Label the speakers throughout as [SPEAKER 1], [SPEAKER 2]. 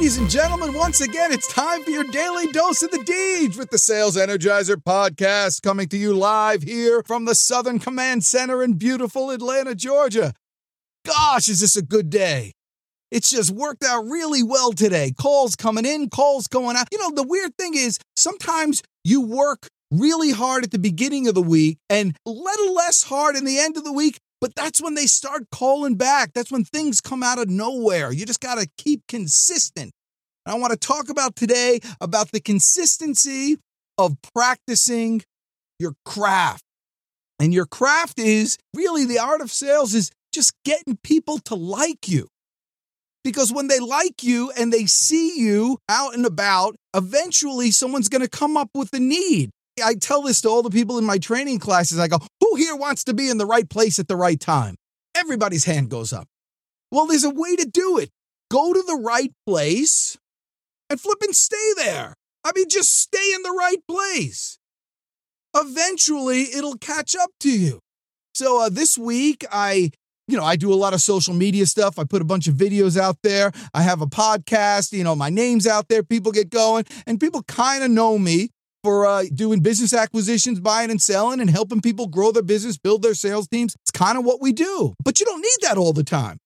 [SPEAKER 1] Ladies and gentlemen, once again, it's time for your daily dose of the Deej with the Sales Energizer podcast coming to you live here from the Southern Command Center in beautiful Atlanta, Georgia. Gosh, is this a good day? It's just worked out really well today. Calls coming in, calls going out. You know, the weird thing is sometimes you work really hard at the beginning of the week and a little less hard in the end of the week, but that's when they start calling back. That's when things come out of nowhere. You just got to keep consistent. I want to talk about today about the consistency of practicing your craft. And your craft is really the art of sales is just getting people to like you. Because when they like you and they see you out and about, eventually someone's going to come up with a need. I tell this to all the people in my training classes. I go, Who here wants to be in the right place at the right time? Everybody's hand goes up. Well, there's a way to do it. Go to the right place and flip and stay there. I mean, just stay in the right place. Eventually, it'll catch up to you. So, uh, this week, I you know, I do a lot of social media stuff. I put a bunch of videos out there. I have a podcast. You know, my name's out there. People get going, and people kind of know me for uh, doing business acquisitions, buying and selling, and helping people grow their business, build their sales teams. It's kind of what we do. But you don't need that all the time.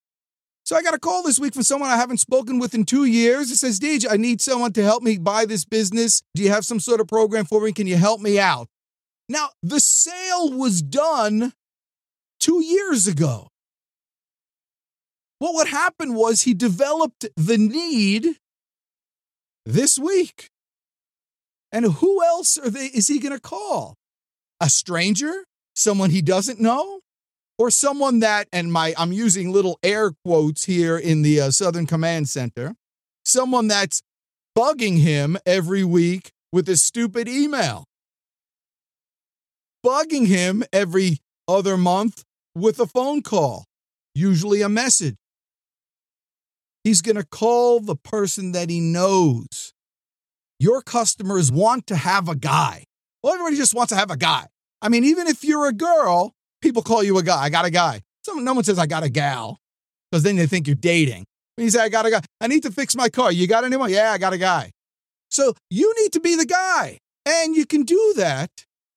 [SPEAKER 1] So I got a call this week from someone I haven't spoken with in two years. It says, Deej, I need someone to help me buy this business. Do you have some sort of program for me? Can you help me out? Now, the sale was done two years ago. Well, what happened was he developed the need this week. And who else they, is he going to call? A stranger? Someone he doesn't know? Or someone that, and my, I'm using little air quotes here in the uh, Southern Command Center, someone that's bugging him every week with a stupid email, bugging him every other month with a phone call, usually a message. He's going to call the person that he knows your customers want to have a guy. Well, everybody just wants to have a guy. I mean, even if you're a girl, people call you a guy. I got a guy. Some, no one says I got a gal because then they think you're dating. When you say I got a guy, I need to fix my car. You got anyone? Yeah, I got a guy. So you need to be the guy. And you can do that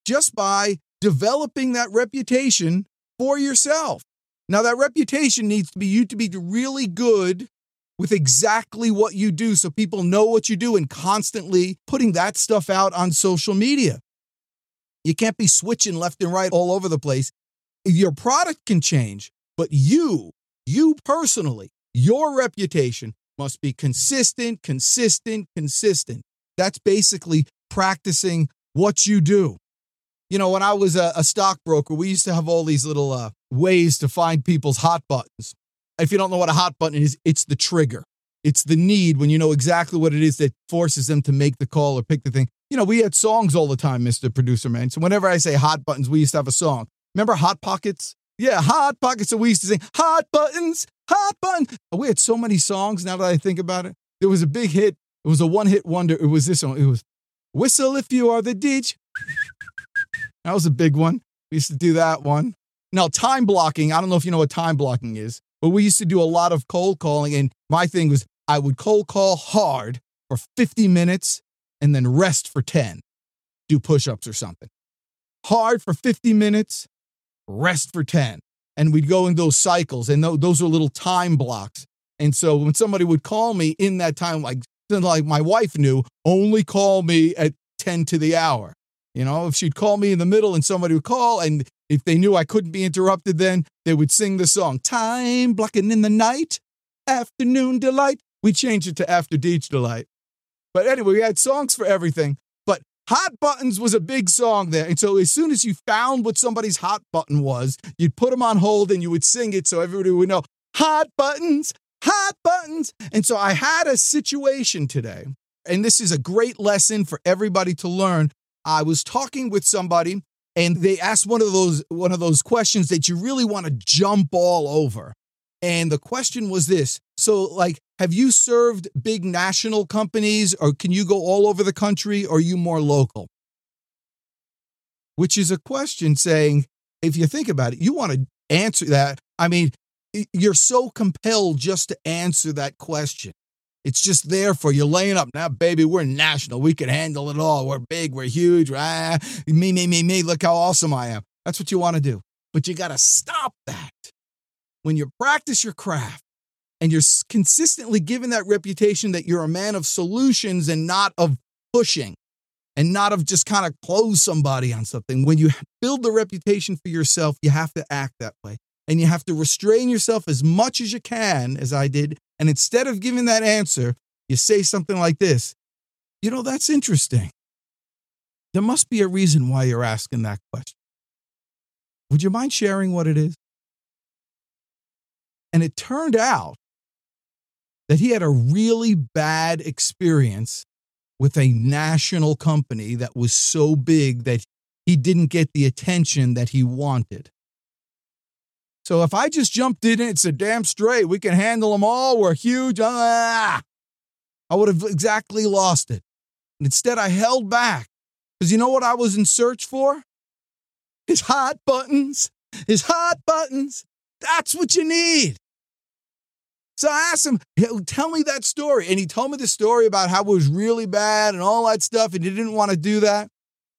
[SPEAKER 1] just by developing that reputation for yourself. Now, that reputation needs to be you to be really good with exactly what you do so people know what you do and constantly putting that stuff out on social media. You can't be switching left and right all over the place. Your product can change, but you, you personally, your reputation must be consistent, consistent, consistent. That's basically practicing what you do. You know, when I was a, a stockbroker, we used to have all these little uh, ways to find people's hot buttons. If you don't know what a hot button is, it's the trigger. It's the need when you know exactly what it is that forces them to make the call or pick the thing. You know, we had songs all the time, Mr. Producer Man. So whenever I say hot buttons, we used to have a song. Remember Hot Pockets? Yeah, Hot Pockets. So we used to sing Hot Buttons, Hot Button. We had so many songs now that I think about it. There was a big hit. It was a one hit wonder. It was this one. It was Whistle If You Are the Deej. That was a big one. We used to do that one. Now, time blocking, I don't know if you know what time blocking is. But we used to do a lot of cold calling. And my thing was I would cold call hard for 50 minutes and then rest for 10, do push ups or something. Hard for 50 minutes, rest for 10. And we'd go in those cycles, and those are little time blocks. And so when somebody would call me in that time, like, like my wife knew, only call me at 10 to the hour. You know, if she'd call me in the middle and somebody would call and if they knew I couldn't be interrupted, then they would sing the song, Time Blocking in the Night, Afternoon Delight. We changed it to After Deej Delight. But anyway, we had songs for everything. But Hot Buttons was a big song there. And so as soon as you found what somebody's hot button was, you'd put them on hold and you would sing it so everybody would know, Hot Buttons, Hot Buttons. And so I had a situation today, and this is a great lesson for everybody to learn. I was talking with somebody and they asked one of those one of those questions that you really want to jump all over. And the question was this. So like have you served big national companies or can you go all over the country or are you more local? Which is a question saying if you think about it, you want to answer that. I mean, you're so compelled just to answer that question. It's just there for you, laying up. Now, baby, we're national. We can handle it all. We're big. We're huge. Ah, me, me, me, me. Look how awesome I am. That's what you want to do. But you got to stop that. When you practice your craft and you're consistently given that reputation that you're a man of solutions and not of pushing and not of just kind of close somebody on something. When you build the reputation for yourself, you have to act that way. And you have to restrain yourself as much as you can, as I did. And instead of giving that answer, you say something like this You know, that's interesting. There must be a reason why you're asking that question. Would you mind sharing what it is? And it turned out that he had a really bad experience with a national company that was so big that he didn't get the attention that he wanted. So if I just jumped in, it's a damn straight. We can handle them all. We're huge. Ah, I would have exactly lost it. And instead, I held back because you know what I was in search for? His hot buttons. His hot buttons. That's what you need. So I asked him, tell me that story. And he told me the story about how it was really bad and all that stuff, and he didn't want to do that.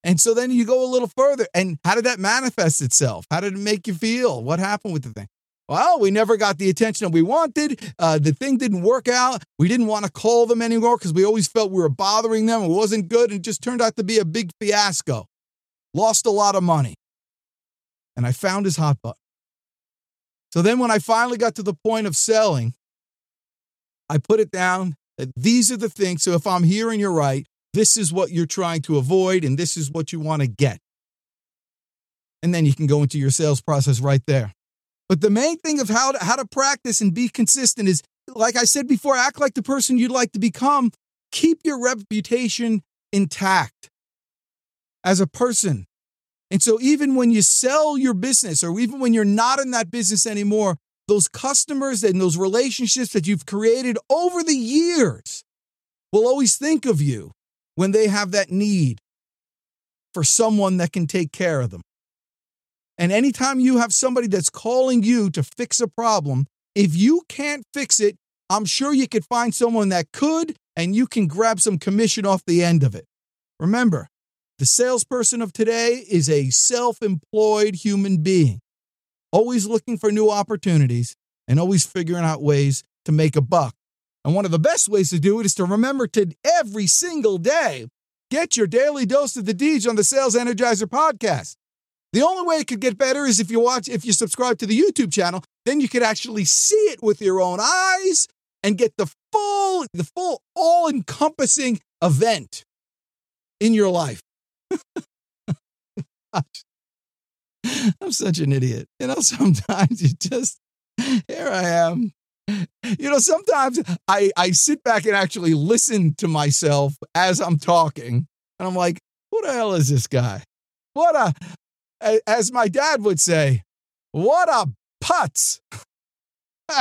[SPEAKER 1] And so then you go a little further. And how did that manifest itself? How did it make you feel? What happened with the thing? Well, we never got the attention that we wanted. Uh, the thing didn't work out. We didn't want to call them anymore because we always felt we were bothering them. It wasn't good. And it just turned out to be a big fiasco. Lost a lot of money. And I found his hot button. So then when I finally got to the point of selling, I put it down that these are the things. So if I'm here and you're right, this is what you're trying to avoid and this is what you want to get. And then you can go into your sales process right there. But the main thing of how to, how to practice and be consistent is, like I said before, act like the person you'd like to become. Keep your reputation intact as a person. And so, even when you sell your business, or even when you're not in that business anymore, those customers and those relationships that you've created over the years will always think of you when they have that need for someone that can take care of them. And anytime you have somebody that's calling you to fix a problem, if you can't fix it, I'm sure you could find someone that could, and you can grab some commission off the end of it. Remember, the salesperson of today is a self employed human being always looking for new opportunities and always figuring out ways to make a buck. And one of the best ways to do it is to remember to every single day get your daily dose of the Deej on the Sales Energizer podcast. The only way it could get better is if you watch, if you subscribe to the YouTube channel, then you could actually see it with your own eyes and get the full, the full, all-encompassing event in your life. I'm such an idiot. You know, sometimes you just, here I am. You know, sometimes I, I sit back and actually listen to myself as I'm talking, and I'm like, who the hell is this guy? What a, as my dad would say, what a putz.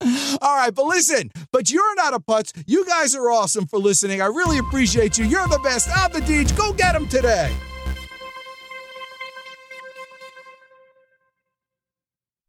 [SPEAKER 1] All right, but listen, but you're not a putz. You guys are awesome for listening. I really appreciate you. You're the best. I'm the Deej. Go get him today.